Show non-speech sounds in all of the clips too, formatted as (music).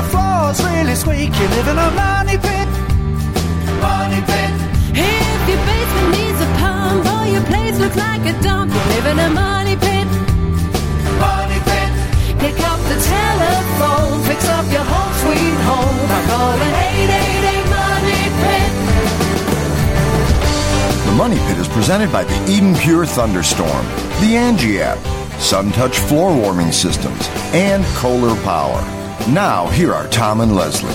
your floor's really squeak, you live in a money pit. Money pit. If your basement needs a pump or your place looks like a dump, you live in a money pit. Money pit. Pick up the telephone, fix up your home sweet home by calling 888 Money Pit. The Money Pit is presented by the Eden Pure Thunderstorm, the Angie app, SunTouch floor warming systems, and Kohler Power. Now, here are Tom and Leslie.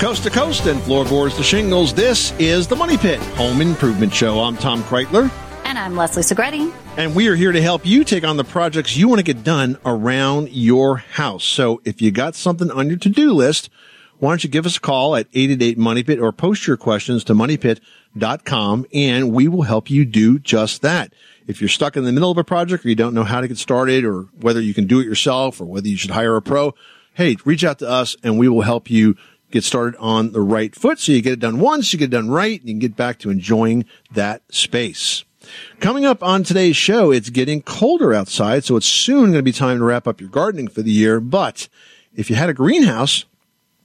Coast to coast and floorboards to shingles, this is the Money Pit Home Improvement Show. I'm Tom Kraeutler, And I'm Leslie Segrete. and we are here to help you take on the projects you want to get done around your house. So if you got something on your to-do list, why don't you give us a call at 888 Money Pit or post your questions to moneypit.com and we will help you do just that. If you're stuck in the middle of a project or you don't know how to get started or whether you can do it yourself or whether you should hire a pro, hey, reach out to us and we will help you get started on the right foot. So you get it done once, you get it done right, and you can get back to enjoying that space. Coming up on today's show, it's getting colder outside, so it's soon going to be time to wrap up your gardening for the year. But if you had a greenhouse,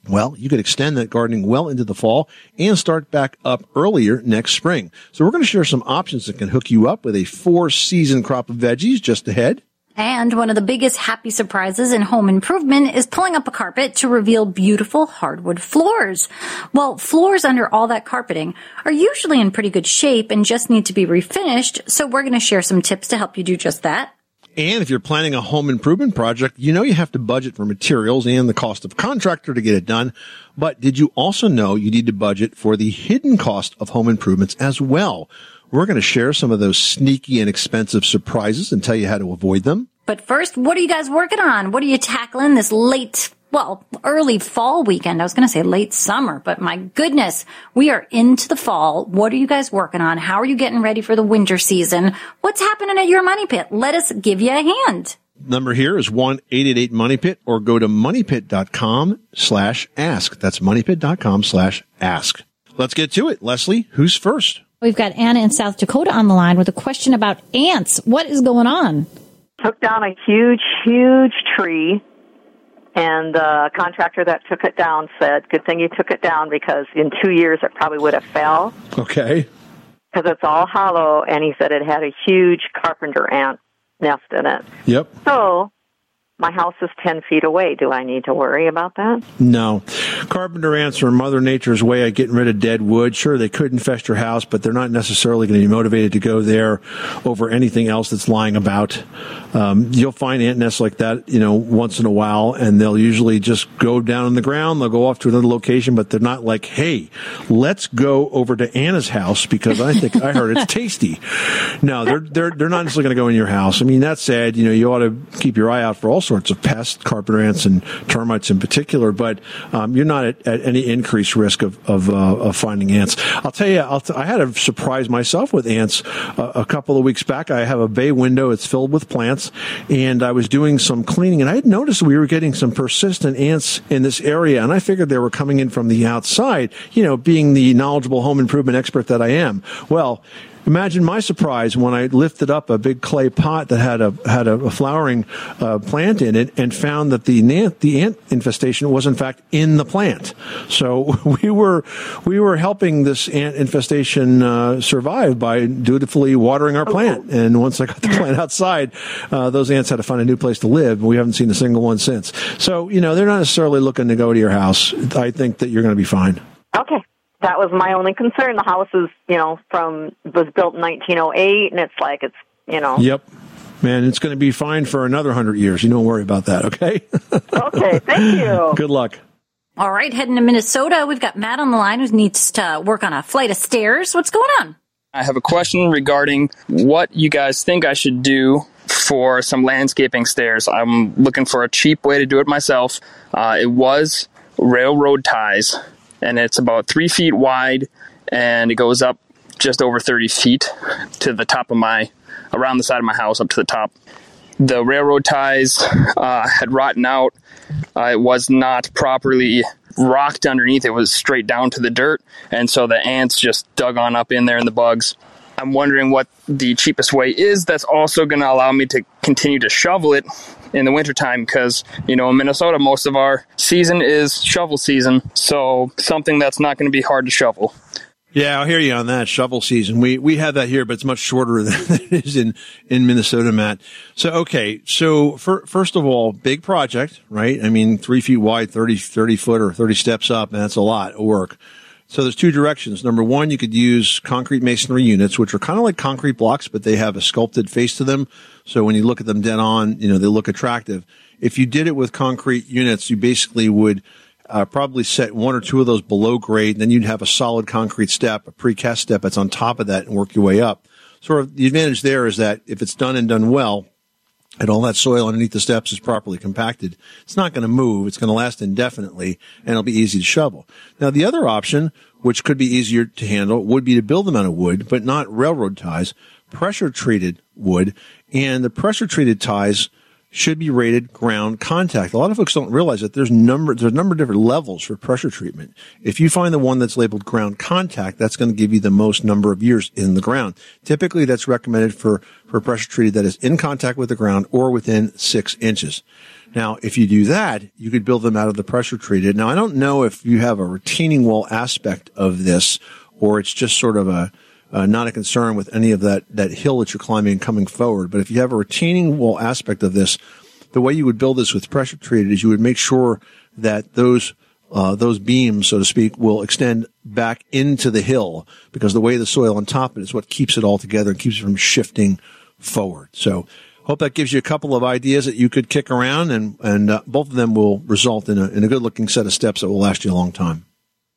well, you could extend that gardening well into the fall and start back up earlier next spring. So we're going to share some options that can hook you up with a four season crop of veggies just ahead. And one of the biggest happy surprises in home improvement is pulling up a carpet to reveal beautiful hardwood floors. Well, floors under all that carpeting are usually in pretty good shape and just need to be refinished, so we're going to share some tips to help you do just that. And if you're planning a home improvement project, you know you have to budget for materials and the cost of contractor to get it done. But did you also know you need to budget for the hidden cost of home improvements as well? We're going to share some of those sneaky and expensive surprises and tell you how to avoid them. But first, what are you guys working on? What are you tackling this late, well, early fall weekend? I was going to say late summer, but my goodness, we are into the fall. What are you guys working on? How are you getting ready for the winter season? What's happening at your money pit? Let us give you a hand. Number here is 1-888-MONEYPIT or go to moneypit.com slash ask. That's moneypit.com slash ask. Let's get to it. Leslie, who's first? We've got Anna in South Dakota on the line with a question about ants. What is going on? took down a huge, huge tree, and the contractor that took it down said, "Good thing you took it down because in two years it probably would have fell Okay. because it's all hollow." And he said it had a huge carpenter ant nest in it. Yep. So my house is ten feet away. Do I need to worry about that? No. Carpenter ants are Mother Nature's way of getting rid of dead wood. Sure, they could infest your house, but they're not necessarily going to be motivated to go there over anything else that's lying about. Um, you'll find ant nests like that, you know, once in a while, and they'll usually just go down on the ground. They'll go off to another location, but they're not like, hey, let's go over to Anna's house because I think I heard it's tasty. No, they're, they're, they're not necessarily going to go in your house. I mean, that said, you know, you ought to keep your eye out for all sorts of pests, carpenter ants and termites in particular, but um, you're not at, at any increased risk of of, uh, of finding ants. I'll tell you, I'll t- I had a surprise myself with ants uh, a couple of weeks back. I have a bay window; it's filled with plants, and I was doing some cleaning, and I had noticed we were getting some persistent ants in this area, and I figured they were coming in from the outside. You know, being the knowledgeable home improvement expert that I am, well. Imagine my surprise when I lifted up a big clay pot that had a had a, flowering uh, plant in it and found that the ant, the ant infestation was in fact in the plant. So (laughs) we were we were helping this ant infestation uh, survive by dutifully watering our plant. And once I got the plant (laughs) outside, uh, those ants had to find a new place to live. We haven't seen a single one since. So you know they're not necessarily looking to go to your house. I think that you're going to be fine. Okay. That was my only concern. The house is, you know, from was built in 1908, and it's like it's, you know. Yep. Man, it's going to be fine for another hundred years. You don't worry about that, okay? (laughs) Okay. Thank you. Good luck. All right, heading to Minnesota, we've got Matt on the line who needs to work on a flight of stairs. What's going on? I have a question regarding what you guys think I should do for some landscaping stairs. I'm looking for a cheap way to do it myself. Uh, it was railroad ties, and it's about three feet wide, and it goes up just over 30 feet to the top of my, around the side of my house up to the top. The railroad ties uh, had rotten out. Uh, it was not properly rocked underneath. It was straight down to the dirt, and so the ants just dug on up in there and the bugs. I'm wondering what the cheapest way is that's also going to allow me to continue to shovel it in the wintertime because, you know, in Minnesota, most of our season is shovel season. So something that's not going to be hard to shovel. Yeah, I'll hear you on that shovel season. We we have that here, but it's much shorter (laughs) than it is in in Minnesota, Matt. So okay, so for, first of all, big project, right? I mean, three feet wide, 30, 30 foot or thirty steps up, and that's a lot of work. So there's two directions. Number one, you could use concrete masonry units, which are kind of like concrete blocks, but they have a sculpted face to them. So when you look at them dead on, you know, they look attractive. If you did it with concrete units, you basically would uh, probably set one or two of those below grade. And then you'd have a solid concrete step, a precast step that's on top of that and work your way up. Sort of the advantage there is that if it's done and done well, and all that soil underneath the steps is properly compacted, it's not going to move. It's going to last indefinitely and it'll be easy to shovel. Now, the other option, which could be easier to handle, would be to build them out of wood, but not railroad ties, pressure treated wood. And the pressure treated ties should be rated ground contact. A lot of folks don't realize that there's number there's a number of different levels for pressure treatment. If you find the one that's labeled ground contact, that's going to give you the most number of years in the ground. Typically, that's recommended for for pressure treated that is in contact with the ground or within six inches. Now, if you do that, you could build them out of the pressure treated. Now, I don't know if you have a retaining wall aspect of this or it's just sort of a uh, not a concern with any of that, that hill that you're climbing and coming forward. But if you have a retaining wall aspect of this, the way you would build this with pressure treated is you would make sure that those uh, those beams, so to speak, will extend back into the hill because the way the soil on top of it is what keeps it all together and keeps it from shifting forward. So, hope that gives you a couple of ideas that you could kick around, and and uh, both of them will result in a in a good looking set of steps that will last you a long time.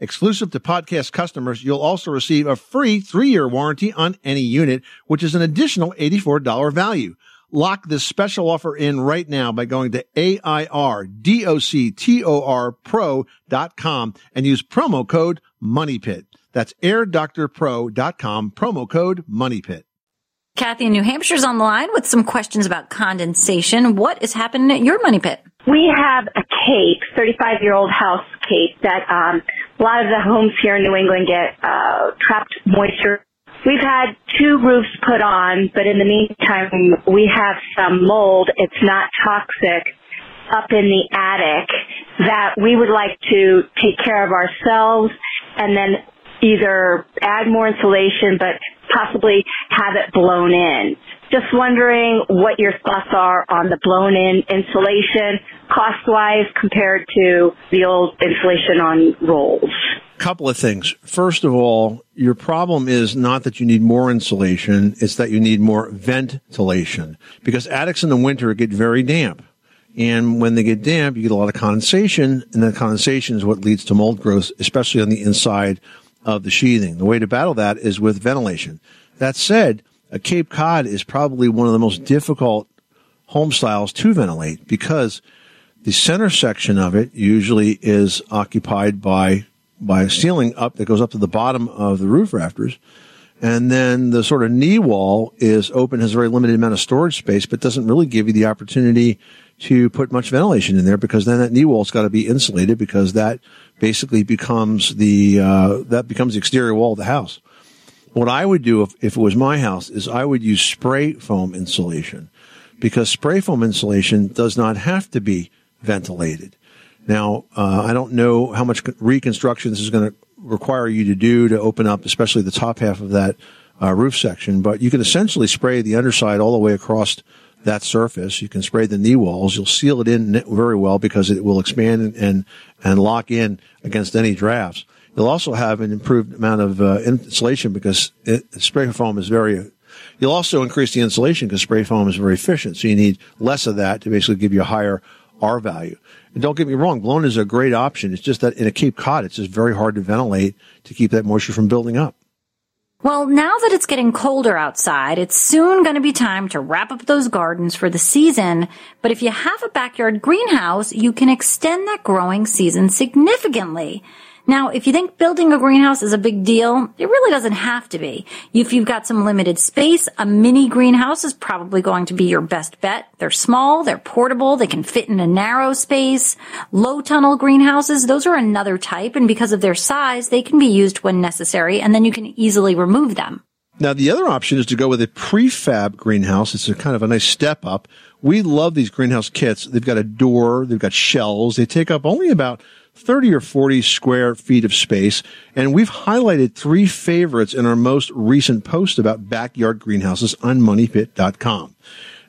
Exclusive to podcast customers, you'll also receive a free three-year warranty on any unit, which is an additional $84 value. Lock this special offer in right now by going to A-I-R-D-O-C-T-O-R pro.com and use promo code MONEYPIT. That's airdoctorpro.com, promo code MONEYPIT. Kathy in New Hampshire's on the line with some questions about condensation. What is happening at your money pit? We have a cape, 35 year old house cape that um, a lot of the homes here in New England get uh, trapped moisture. We've had two roofs put on, but in the meantime, we have some mold. It's not toxic up in the attic that we would like to take care of ourselves and then either add more insulation, but possibly have it blown in. Just wondering what your thoughts are on the blown in insulation cost wise compared to the old insulation on rolls. Couple of things. First of all, your problem is not that you need more insulation, it's that you need more ventilation because attics in the winter get very damp. And when they get damp, you get a lot of condensation, and that condensation is what leads to mold growth, especially on the inside of the sheathing. The way to battle that is with ventilation. That said, Cape Cod is probably one of the most difficult home styles to ventilate because the center section of it usually is occupied by by a ceiling up that goes up to the bottom of the roof rafters. And then the sort of knee wall is open, has a very limited amount of storage space, but doesn't really give you the opportunity to put much ventilation in there because then that knee wall's got to be insulated because that basically becomes the, uh, that becomes the exterior wall of the house. What I would do if, if it was my house is I would use spray foam insulation because spray foam insulation does not have to be ventilated. Now, uh, I don't know how much reconstruction this is going to require you to do to open up, especially the top half of that uh, roof section, but you can essentially spray the underside all the way across that surface. You can spray the knee walls. You'll seal it in very well because it will expand and, and lock in against any drafts. You'll also have an improved amount of uh, insulation because it, spray foam is very. You'll also increase the insulation because spray foam is very efficient. So you need less of that to basically give you a higher R value. And don't get me wrong, blown is a great option. It's just that in a Cape Cod, it's just very hard to ventilate to keep that moisture from building up. Well, now that it's getting colder outside, it's soon going to be time to wrap up those gardens for the season. But if you have a backyard greenhouse, you can extend that growing season significantly. Now, if you think building a greenhouse is a big deal, it really doesn't have to be. If you've got some limited space, a mini greenhouse is probably going to be your best bet. They're small, they're portable, they can fit in a narrow space. Low tunnel greenhouses, those are another type, and because of their size, they can be used when necessary, and then you can easily remove them. Now, the other option is to go with a prefab greenhouse. It's a kind of a nice step up. We love these greenhouse kits. They've got a door, they've got shelves. They take up only about 30 or 40 square feet of space. And we've highlighted three favorites in our most recent post about backyard greenhouses on moneypit.com.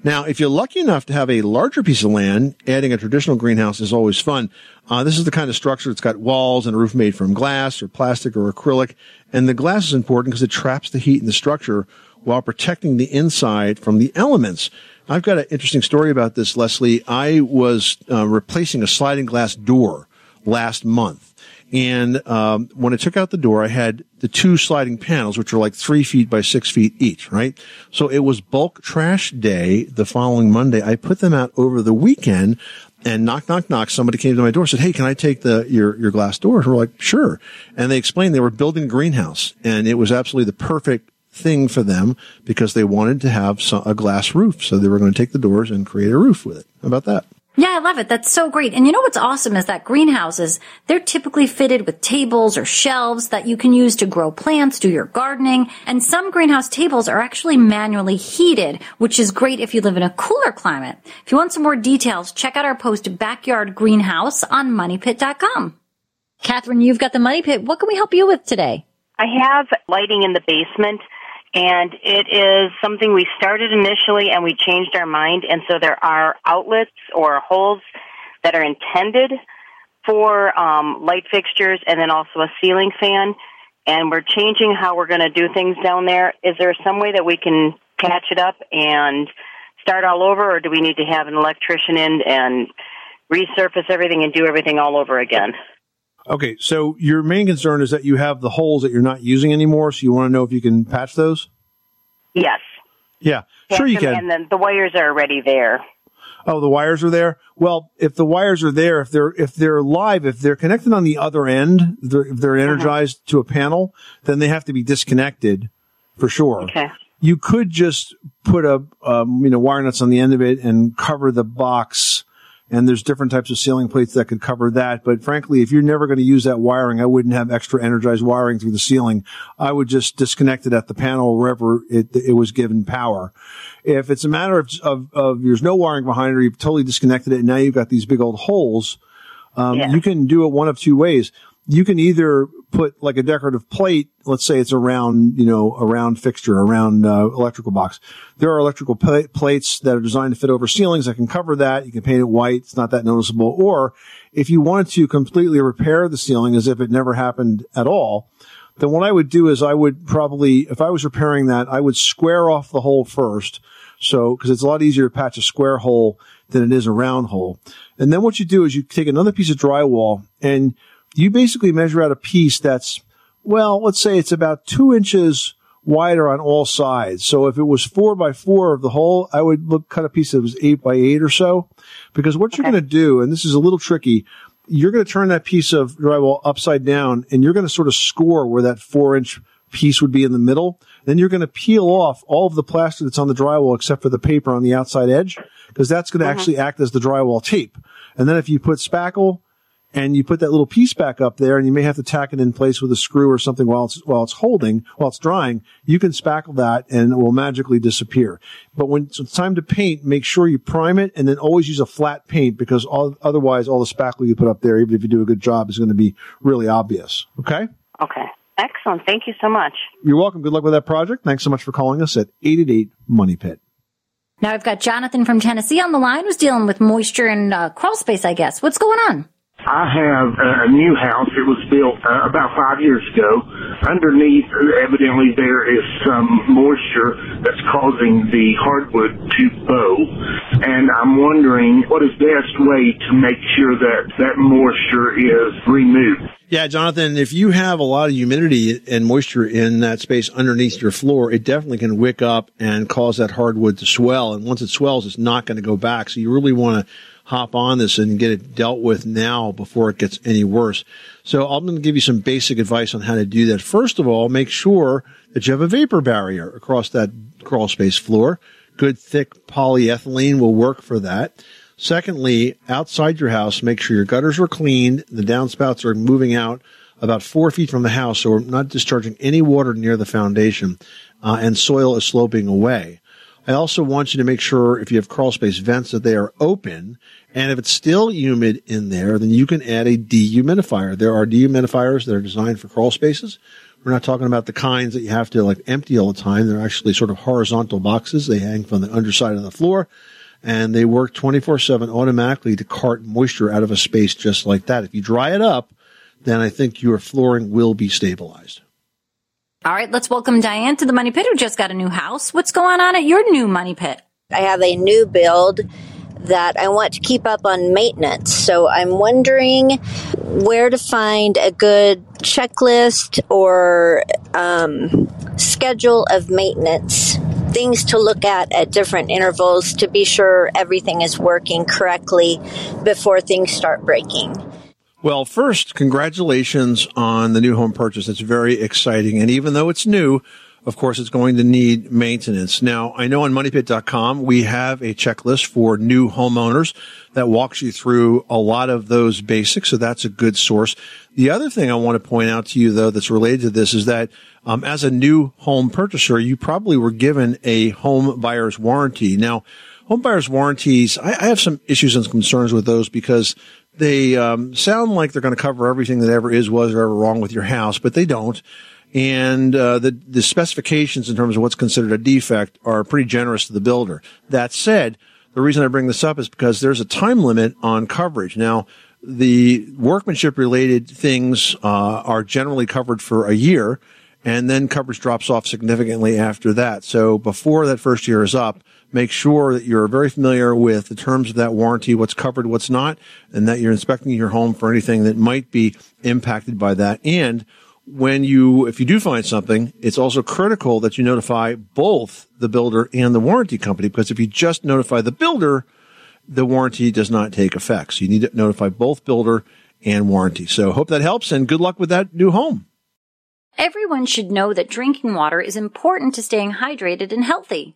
Now, if you're lucky enough to have a larger piece of land, adding a traditional greenhouse is always fun. Uh, this is the kind of structure that's got walls and a roof made from glass or plastic or acrylic. And the glass is important because it traps the heat in the structure while protecting the inside from the elements. I've got an interesting story about this, Leslie. I was uh, replacing a sliding glass door last month. And um, when I took out the door, I had the two sliding panels, which are like three feet by six feet each, right? So it was bulk trash day the following Monday. I put them out over the weekend and knock, knock, knock. Somebody came to my door, said, Hey, can I take the, your, your glass doors? We're like, sure. And they explained they were building a greenhouse and it was absolutely the perfect thing for them because they wanted to have some, a glass roof. So they were going to take the doors and create a roof with it. How about that? Yeah, I love it. That's so great. And you know what's awesome is that greenhouses, they're typically fitted with tables or shelves that you can use to grow plants, do your gardening. And some greenhouse tables are actually manually heated, which is great if you live in a cooler climate. If you want some more details, check out our post Backyard Greenhouse on moneypit.com. Katherine, you've got the Money Pit. What can we help you with today? I have lighting in the basement and it is something we started initially and we changed our mind. And so there are outlets or holes that are intended for um, light fixtures and then also a ceiling fan. And we're changing how we're going to do things down there. Is there some way that we can patch it up and start all over or do we need to have an electrician in and resurface everything and do everything all over again Okay, so your main concern is that you have the holes that you're not using anymore, so you want to know if you can patch those? Yes. Yeah, Patch sure you them, can. And then the wires are already there. Oh, the wires are there. Well, if the wires are there, if they're if they're live, if they're connected on the other end, they're, if they're energized to a panel, then they have to be disconnected for sure. Okay. You could just put a um, you know wire nuts on the end of it and cover the box. And there's different types of ceiling plates that could cover that. But frankly, if you're never going to use that wiring, I wouldn't have extra energized wiring through the ceiling. I would just disconnect it at the panel wherever it, it was given power. If it's a matter of, of, of there's no wiring behind it or you've totally disconnected it and now you've got these big old holes, um, Yeah. you can do it one of two ways. You can either put like a decorative plate, let's say it's a round, you know, a round fixture, a round uh, electrical box. There are electrical pla- plates that are designed to fit over ceilings that can cover that. You can paint it white. It's not that noticeable. Or if you wanted to completely repair the ceiling as if it never happened at all, then what I would do is I would probably, if I was repairing that, I would square off the hole first. So, cause it's a lot easier to patch a square hole than it is a round hole. And then what you do is you take another piece of drywall and you basically measure out a piece that's, well, let's say it's about two inches wider on all sides. So if it was four by four of the hole, I would look, cut a piece that was eight by eight or so. Because what you're going to do, and this is a little tricky, you're going to turn that piece of drywall upside down and you're going to sort of score where that four inch piece would be in the middle. Then you're going to peel off all of the plaster that's on the drywall except for the paper on the outside edge because that's going to mm-hmm. actually act as the drywall tape. And then if you put spackle and you put that little piece back up there and you may have to tack it in place with a screw or something while it's, while it's holding, while it's drying, you can spackle that and it will magically disappear. But when it's time to paint, make sure you prime it and then always use a flat paint because all, otherwise all the spackle you put up there, even if you do a good job, is going to be really obvious. Okay? Okay. Excellent. Thank you so much. You're welcome. Good luck with that project. Thanks so much for calling us at 888 Money Pit. Now I've got Jonathan from Tennessee on the line who's dealing with moisture and uh, crawl space, I guess. What's going on? I have a new house. It was built uh, about five years ago. Underneath, evidently, there is some moisture that's causing the hardwood to bow. And I'm wondering what is the best way to make sure that that moisture is removed. Yeah, Jonathan, if you have a lot of humidity and moisture in that space underneath your floor, it definitely can wick up and cause that hardwood to swell. And once it swells, it's not going to go back. So you really want to hop on this and get it dealt with now before it gets any worse. So I'm going to give you some basic advice on how to do that. First of all, make sure that you have a vapor barrier across that crawl space floor. Good thick polyethylene will work for that. Secondly, outside your house, make sure your gutters are cleaned. The downspouts are moving out about four feet from the house, so we're not discharging any water near the foundation, uh, and soil is sloping away. I also want you to make sure if you have crawl space vents that they are open. And if it's still humid in there, then you can add a dehumidifier. There are dehumidifiers that are designed for crawl spaces. We're not talking about the kinds that you have to like empty all the time. They're actually sort of horizontal boxes. They hang from the underside of the floor and they work 24 7 automatically to cart moisture out of a space just like that. If you dry it up, then I think your flooring will be stabilized. All right, let's welcome Diane to the Money Pit who just got a new house. What's going on at your new Money Pit? I have a new build that I want to keep up on maintenance. So I'm wondering where to find a good checklist or um, schedule of maintenance. Things to look at at different intervals to be sure everything is working correctly before things start breaking. Well, first, congratulations on the new home purchase. It's very exciting. And even though it's new, of course, it's going to need maintenance. Now, I know on moneypit.com, we have a checklist for new homeowners that walks you through a lot of those basics. So that's a good source. The other thing I want to point out to you, though, that's related to this is that um, as a new home purchaser, you probably were given a home buyer's warranty. Now, home buyer's warranties, I, I have some issues and concerns with those because they um, sound like they're going to cover everything that ever is, was, or ever wrong with your house, but they don't. And uh, the the specifications in terms of what's considered a defect are pretty generous to the builder. That said, the reason I bring this up is because there's a time limit on coverage. Now, the workmanship related things uh, are generally covered for a year, and then coverage drops off significantly after that. So before that first year is up, make sure that you're very familiar with the terms of that warranty, what's covered, what's not, and that you're inspecting your home for anything that might be impacted by that. And when you, if you do find something, it's also critical that you notify both the builder and the warranty company, because if you just notify the builder, the warranty does not take effect. So you need to notify both builder and warranty. So hope that helps and good luck with that new home. Everyone should know that drinking water is important to staying hydrated and healthy.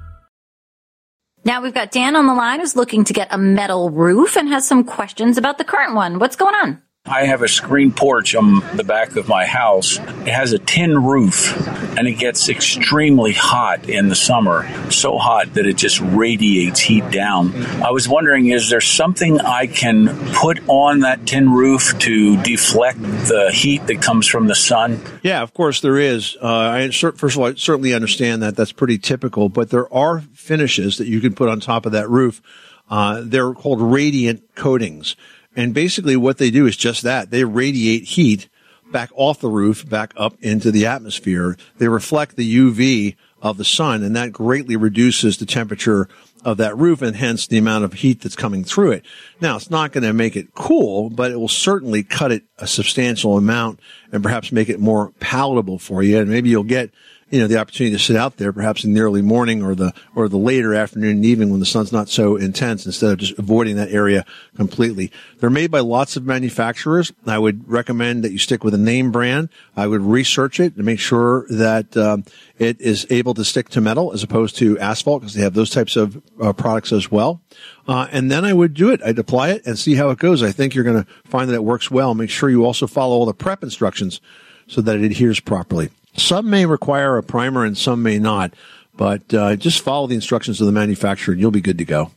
Now we've got Dan on the line who's looking to get a metal roof and has some questions about the current one. What's going on? I have a screen porch on the back of my house. It has a tin roof and it gets extremely hot in the summer. So hot that it just radiates heat down. I was wondering, is there something I can put on that tin roof to deflect the heat that comes from the sun? Yeah, of course there is. Uh, I first of all, I certainly understand that. That's pretty typical, but there are finishes that you can put on top of that roof. Uh, they're called radiant coatings. And basically what they do is just that. They radiate heat back off the roof, back up into the atmosphere. They reflect the UV of the sun and that greatly reduces the temperature of that roof and hence the amount of heat that's coming through it. Now, it's not going to make it cool, but it will certainly cut it a substantial amount and perhaps make it more palatable for you. And maybe you'll get you know, the opportunity to sit out there perhaps in the early morning or the, or the later afternoon and evening when the sun's not so intense instead of just avoiding that area completely. They're made by lots of manufacturers. I would recommend that you stick with a name brand. I would research it to make sure that, um, it is able to stick to metal as opposed to asphalt because they have those types of uh, products as well. Uh, and then I would do it. I'd apply it and see how it goes. I think you're going to find that it works well. Make sure you also follow all the prep instructions so that it adheres properly. Some may require a primer and some may not, but uh, just follow the instructions of the manufacturer and you'll be good to go.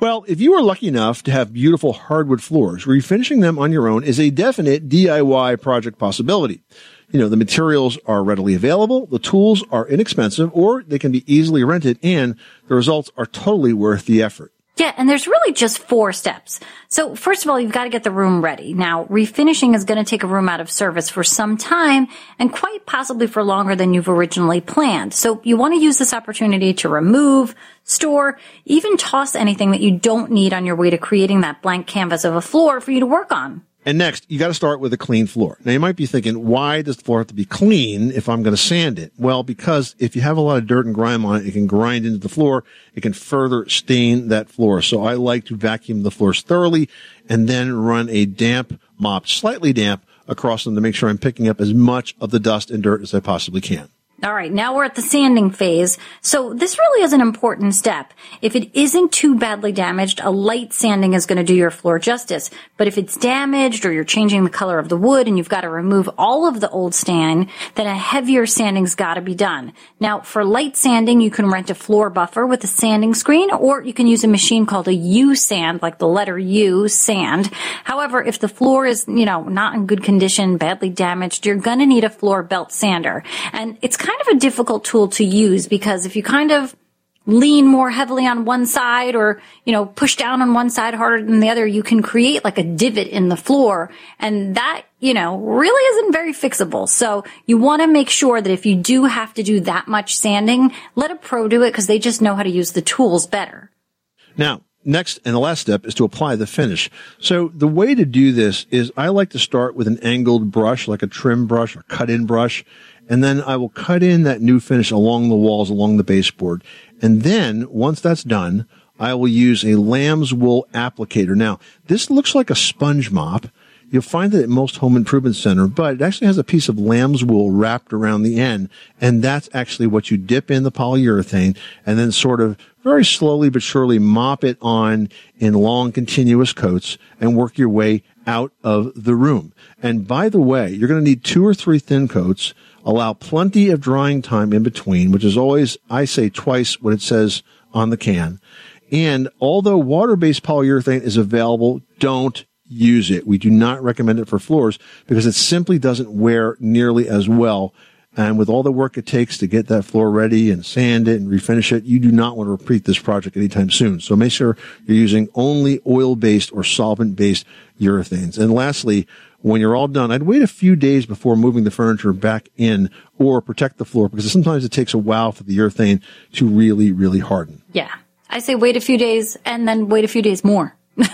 Well, if you are lucky enough to have beautiful hardwood floors, refinishing them on your own is a definite DIY project possibility. You know, the materials are readily available, the tools are inexpensive, or they can be easily rented, and the results are totally worth the effort. Yeah, and there's really just four steps. So first of all, you've got to get the room ready. Now, refinishing is going to take a room out of service for some time and quite possibly for longer than you've originally planned. So you want to use this opportunity to remove, store, even toss anything that you don't need on your way to creating that blank canvas of a floor for you to work on. And next, you got to start with a clean floor. Now you might be thinking, why does the floor have to be clean if I'm going to sand it? Well, because if you have a lot of dirt and grime on it, it can grind into the floor. It can further stain that floor. So I like to vacuum the floors thoroughly and then run a damp mop, slightly damp across them to make sure I'm picking up as much of the dust and dirt as I possibly can. All right, now we're at the sanding phase. So this really is an important step. If it isn't too badly damaged, a light sanding is going to do your floor justice. But if it's damaged or you're changing the color of the wood and you've got to remove all of the old stain, then a heavier sanding's got to be done. Now, for light sanding, you can rent a floor buffer with a sanding screen or you can use a machine called a U sand, like the letter U sand. However, if the floor is, you know, not in good condition, badly damaged, you're going to need a floor belt sander. And it's kind of a difficult tool to use because if you kind of lean more heavily on one side or, you know, push down on one side harder than the other, you can create like a divot in the floor. And that, you know, really isn't very fixable. So you want to make sure that if you do have to do that much sanding, let a pro do it because they just know how to use the tools better. Now, next and the last step is to apply the finish. So the way to do this is I like to start with an angled brush, like a trim brush or cut in brush. And then I will cut in that new finish along the walls, along the baseboard. And then once that's done, I will use a lamb's wool applicator. Now, this looks like a sponge mop. You'll find it at most home improvement center, but it actually has a piece of lamb's wool wrapped around the end. And that's actually what you dip in the polyurethane and then sort of very slowly but surely mop it on in long continuous coats and work your way out of the room. And by the way, you're going to need two or three thin coats. Allow plenty of drying time in between, which is always, I say twice what it says on the can. And although water-based polyurethane is available, don't use it. We do not recommend it for floors because it simply doesn't wear nearly as well. And with all the work it takes to get that floor ready and sand it and refinish it, you do not want to repeat this project anytime soon. So make sure you're using only oil-based or solvent-based urethanes. And lastly, when you're all done, I'd wait a few days before moving the furniture back in or protect the floor because sometimes it takes a while for the urethane to really, really harden. Yeah. I say wait a few days and then wait a few days more. (laughs)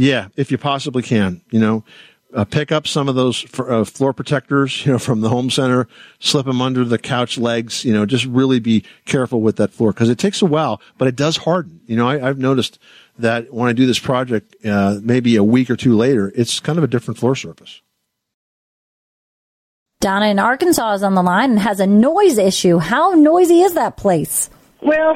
Yeah, if you possibly can, you know, uh, pick up some of those f- uh, floor protectors, you know, from the home center, slip them under the couch legs, you know, just really be careful with that floor because it takes a while, but it does harden. You know, I, I've noticed that when I do this project, uh, maybe a week or two later, it's kind of a different floor surface. Donna in Arkansas is on the line and has a noise issue. How noisy is that place? Well,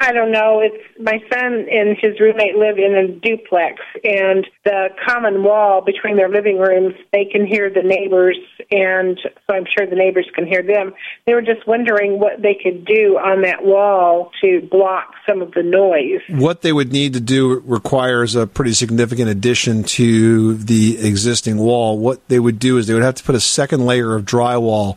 I, don't know. It's my son and his roommate live in a duplex, and the common wall between their living rooms, they can hear the neighbors, and so I'm sure the neighbors can hear them. They were just wondering what they could do on that wall to block some of the noise. What they would need to do requires a pretty significant addition to the existing wall. What they would do is they would have to put a second layer of drywall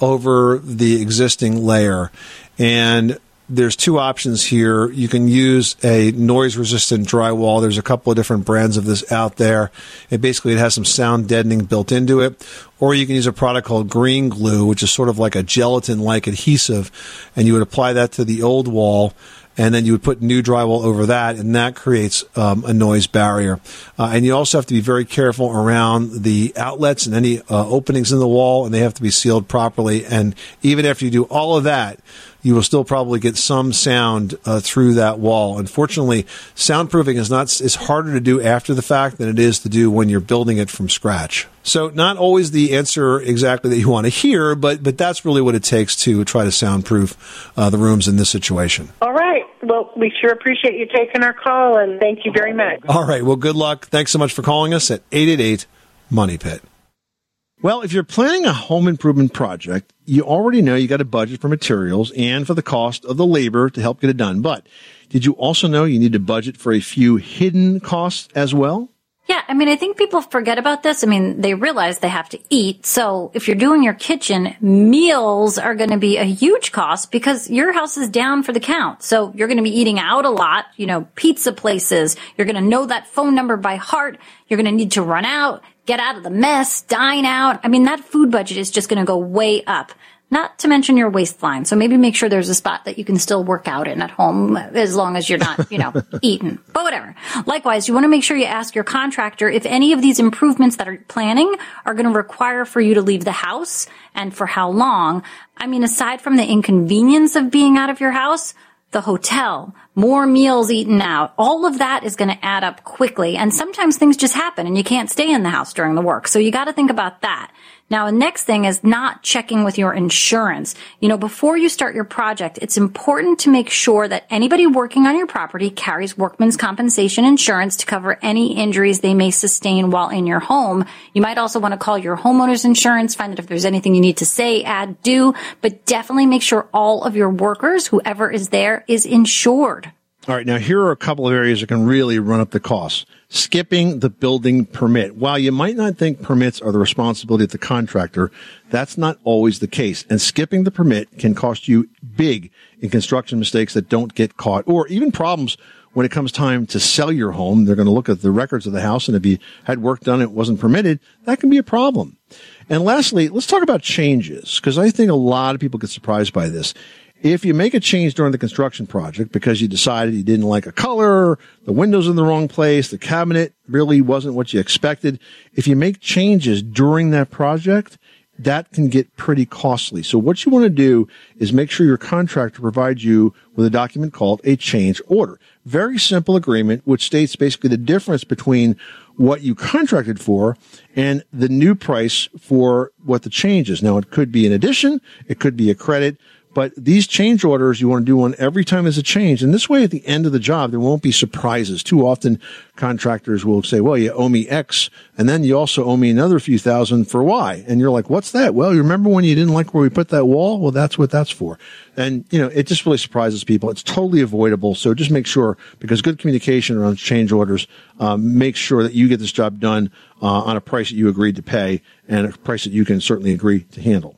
over the existing layer. And there's two options here. You can use a noise resistant drywall. There's a couple of different brands of this out there. It basically it has some sound deadening built into it. Or you can use a product called green glue, which is sort of like a gelatin like adhesive, and you would apply that to the old wall and then you would put new drywall over that, and that creates um, a noise barrier. Uh, and you also have to be very careful around the outlets and any uh, openings in the wall, and they have to be sealed properly. And even after you do all of that, you will still probably get some sound uh, through that wall. Unfortunately, soundproofing is not is harder to do after the fact than it is to do when you're building it from scratch. So, not always the answer exactly that you want to hear, but but that's really what it takes to try to soundproof uh, the rooms in this situation. All right. Well, we sure appreciate you taking our call, and thank you very much. All right. Well, good luck. Thanks so much for calling us at 888 Money Pit. Well, if you're planning a home improvement project, you already know you got a budget for materials and for the cost of the labor to help get it done. But did you also know you need to budget for a few hidden costs as well? Yeah, I mean, I think people forget about this. I mean, they realize they have to eat. So if you're doing your kitchen, meals are going to be a huge cost because your house is down for the count. So you're going to be eating out a lot, you know, pizza places. You're going to know that phone number by heart. You're going to need to run out, get out of the mess, dine out. I mean, that food budget is just going to go way up. Not to mention your waistline. So maybe make sure there's a spot that you can still work out in at home as long as you're not, you know, (laughs) eating. But whatever. Likewise, you want to make sure you ask your contractor if any of these improvements that are planning are going to require for you to leave the house and for how long. I mean, aside from the inconvenience of being out of your house, the hotel, more meals eaten out, all of that is going to add up quickly. And sometimes things just happen and you can't stay in the house during the work. So you got to think about that. Now, the next thing is not checking with your insurance. You know, before you start your project, it's important to make sure that anybody working on your property carries workman's compensation insurance to cover any injuries they may sustain while in your home. You might also want to call your homeowner's insurance, find out if there's anything you need to say, add, do, but definitely make sure all of your workers, whoever is there, is insured. All right, now here are a couple of areas that can really run up the costs. Skipping the building permit. While you might not think permits are the responsibility of the contractor, that's not always the case. And skipping the permit can cost you big in construction mistakes that don't get caught or even problems when it comes time to sell your home. They're going to look at the records of the house and if you had work done it wasn't permitted, that can be a problem. And lastly, let's talk about changes because I think a lot of people get surprised by this. If you make a change during the construction project because you decided you didn't like a color, the window's in the wrong place, the cabinet really wasn't what you expected, if you make changes during that project that can get pretty costly. So what you want to do is make sure your contractor provides you with a document called a change order. Very simple agreement, which states basically the difference between what you contracted for and the new price for what the change is. Now, it could be an addition, it could be a credit, but these change orders, you want to do one every time there's a change. And this way, at the end of the job, there won't be surprises. Too often, contractors will say, well, you owe me X, and then you also owe me another few thousand for Y. And you're like, what's that? Well, you remember when you didn't like where we put that wall? Well, that's what that's for. And, you know, it just really surprises people. It's totally avoidable. So just make sure, because good communication around change orders, um, make sure that you get this job done uh, on a price that you agreed to pay and a price that you can certainly agree to handle.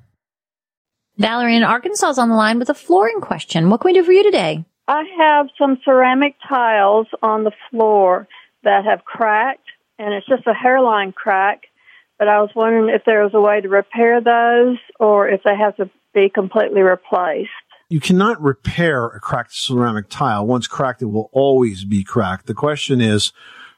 Valerie in Arkansas is on the line with a flooring question. What can we do for you today? I have some ceramic tiles on the floor that have cracked, and it's just a hairline crack. But I was wondering if there was a way to repair those or if they have to be completely replaced. You cannot repair a cracked ceramic tile. Once cracked, it will always be cracked. The question is,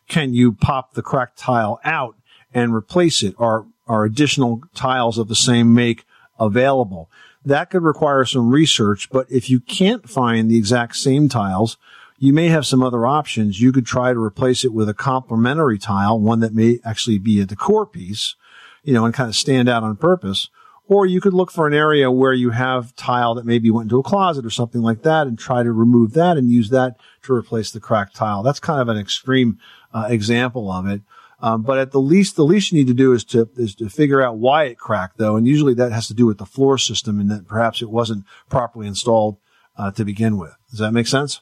can you pop the cracked tile out and replace it? Are, are additional tiles of the same make available? That could require some research, but if you can't find the exact same tiles, you may have some other options. You could try to replace it with a complementary tile, one that may actually be a decor piece, you know, and kind of stand out on purpose. Or you could look for an area where you have tile that maybe went into a closet or something like that and try to remove that and use that to replace the cracked tile. That's kind of an extreme uh, example of it. Um, but at the least, the least you need to do is to is to figure out why it cracked, though, and usually that has to do with the floor system and that perhaps it wasn't properly installed uh, to begin with. Does that make sense?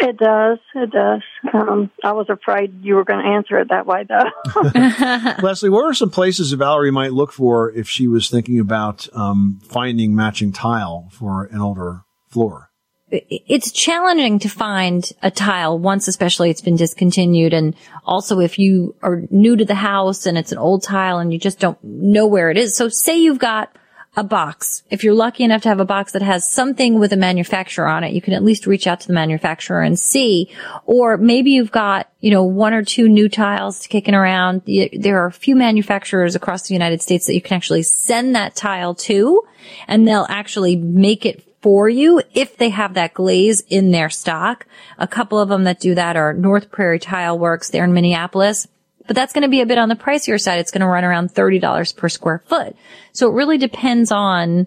It does. It does. Um, I was afraid you were going to answer it that way, though. (laughs) Leslie, what are some places that Valerie might look for if she was thinking about um, finding matching tile for an older floor? It's challenging to find a tile once, especially it's been discontinued. And also if you are new to the house and it's an old tile and you just don't know where it is. So say you've got a box. If you're lucky enough to have a box that has something with a manufacturer on it, you can at least reach out to the manufacturer and see. Or maybe you've got, you know, one or two new tiles kicking around. There are a few manufacturers across the United States that you can actually send that tile to and they'll actually make it for you if they have that glaze in their stock. A couple of them that do that are North Prairie Tile Works there in Minneapolis. But that's going to be a bit on the pricier side. It's going to run around $30 per square foot. So it really depends on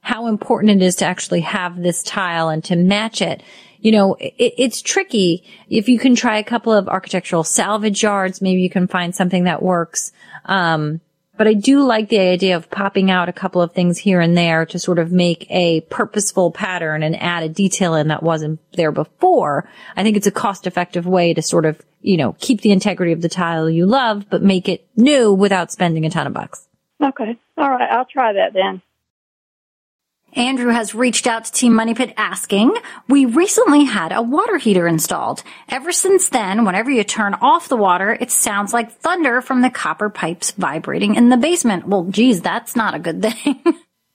how important it is to actually have this tile and to match it. You know, it, it's tricky. If you can try a couple of architectural salvage yards, maybe you can find something that works. Um, but I do like the idea of popping out a couple of things here and there to sort of make a purposeful pattern and add a detail in that wasn't there before. I think it's a cost effective way to sort of, you know, keep the integrity of the tile you love, but make it new without spending a ton of bucks. okay. All right. I'll try that then. Andrew has reached out to Team Money Pit asking, we recently had a water heater installed. Ever since then, whenever you turn off the water, it sounds like thunder from the copper pipes vibrating in the basement. Well, geez, that's not a good (laughs) thing.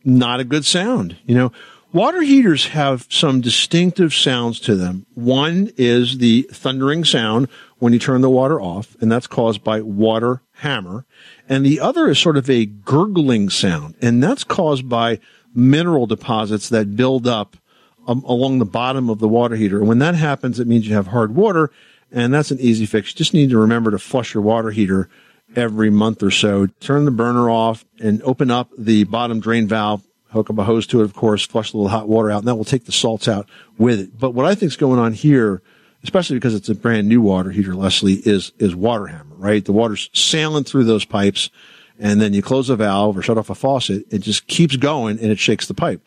not a good sound. You know, water heaters have some distinctive sounds to them. One is the thundering sound when you turn the water off, and that's caused by water hammer. And the other is sort of a gurgling sound, and that's caused by mineral deposits that build up um, along the bottom of the water heater. And when that happens, it means you have hard water, and that's an easy fix. You just need to remember to flush your water heater every month or so. Turn the burner off and open up the bottom drain valve. Hook up a hose to it, of course, flush a little hot water out, and that will take the salts out with it. But what I think is going on here, especially because it's a brand new water heater, Leslie, is is water hammer, right? The water's sailing through those pipes, and then you close a valve or shut off a faucet, it just keeps going and it shakes the pipe.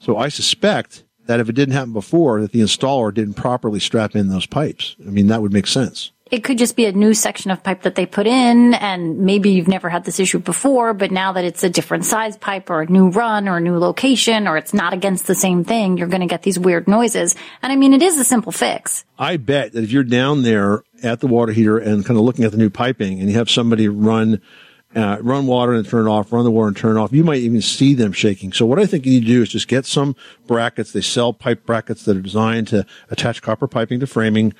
So I suspect that if it didn't happen before, that the installer didn't properly strap in those pipes. I mean, that would make sense. It could just be a new section of pipe that they put in, and maybe you've never had this issue before, but now that it's a different size pipe or a new run or a new location or it's not against the same thing, you're going to get these weird noises. And I mean, it is a simple fix. I bet that if you're down there at the water heater and kind of looking at the new piping and you have somebody run uh, run water and turn it off, run the water and turn it off. You might even see them shaking. So what I think you need to do is just get some brackets. They sell pipe brackets that are designed to attach copper piping to framing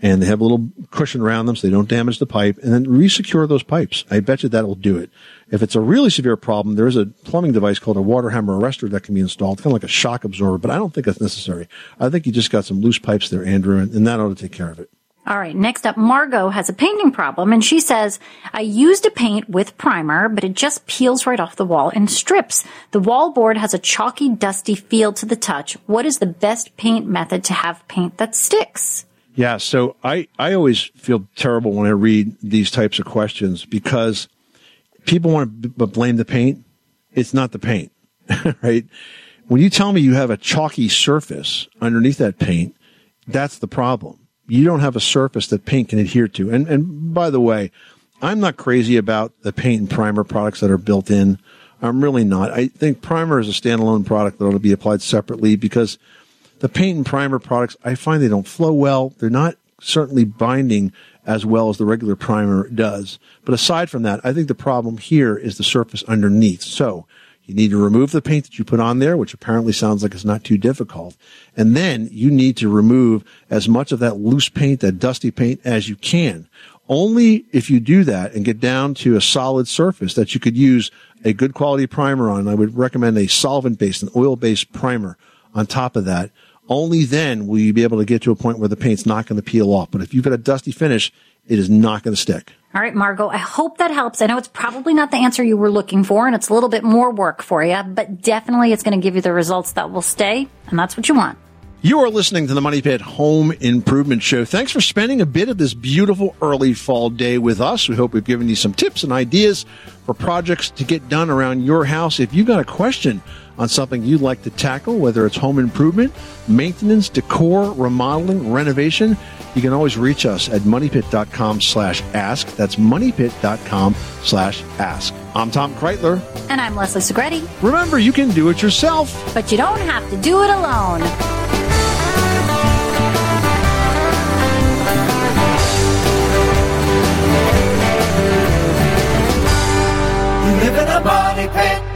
and they have a little cushion around them so they don't damage the pipe and then resecure those pipes. I bet you that'll do it. If it's a really severe problem, there is a plumbing device called a water hammer arrestor that can be installed, kind of like a shock absorber, but I don't think that's necessary. I think you just got some loose pipes there, Andrew, and, and that ought to take care of it. All right. Next up, Margot has a painting problem and she says, I used a paint with primer, but it just peels right off the wall in strips. The wall board has a chalky, dusty feel to the touch. What is the best paint method to have paint that sticks? Yeah. So I, I always feel terrible when I read these types of questions because people want to b- blame the paint. It's not the paint, (laughs) right? When you tell me you have a chalky surface underneath that paint, that's the problem you don't have a surface that paint can adhere to. And, and by the way, I'm not crazy about the paint and primer products that are built in. I'm really not. I think primer is a standalone product that ought to be applied separately because the paint and primer products, I find they don't flow well. They're not certainly binding as well as the regular primer does. But aside from that, I think the problem here is the surface underneath. So you need to remove the paint that you put on there, which apparently sounds like it's not too difficult. And then you need to remove as much of that loose paint, that dusty paint as you can. Only if you do that and get down to a solid surface that you could use a good quality primer on. I would recommend a solvent based, an oil based primer on top of that. Only then will you be able to get to a point where the paint's not going to peel off. But if you've got a dusty finish, it is not going to stick. All right, Margot, I hope that helps. I know it's probably not the answer you were looking for and it's a little bit more work for you, but definitely it's going to give you the results that will stay, and that's what you want. You are listening to the Money Pit Home Improvement Show. Thanks for spending a bit of this beautiful early fall day with us. We hope we've given you some tips and ideas for projects to get done around your house. If you've got a question on something you'd like to tackle, whether it's home improvement, maintenance, decor, remodeling, renovation, you can always reach us at moneypit.com slash ask. That's moneypit.com slash ask. I'm Tom Kraeutler. And I'm Leslie Segrete. Remember, you can do it yourself. But you don't have to do it alone. You live in a money pit.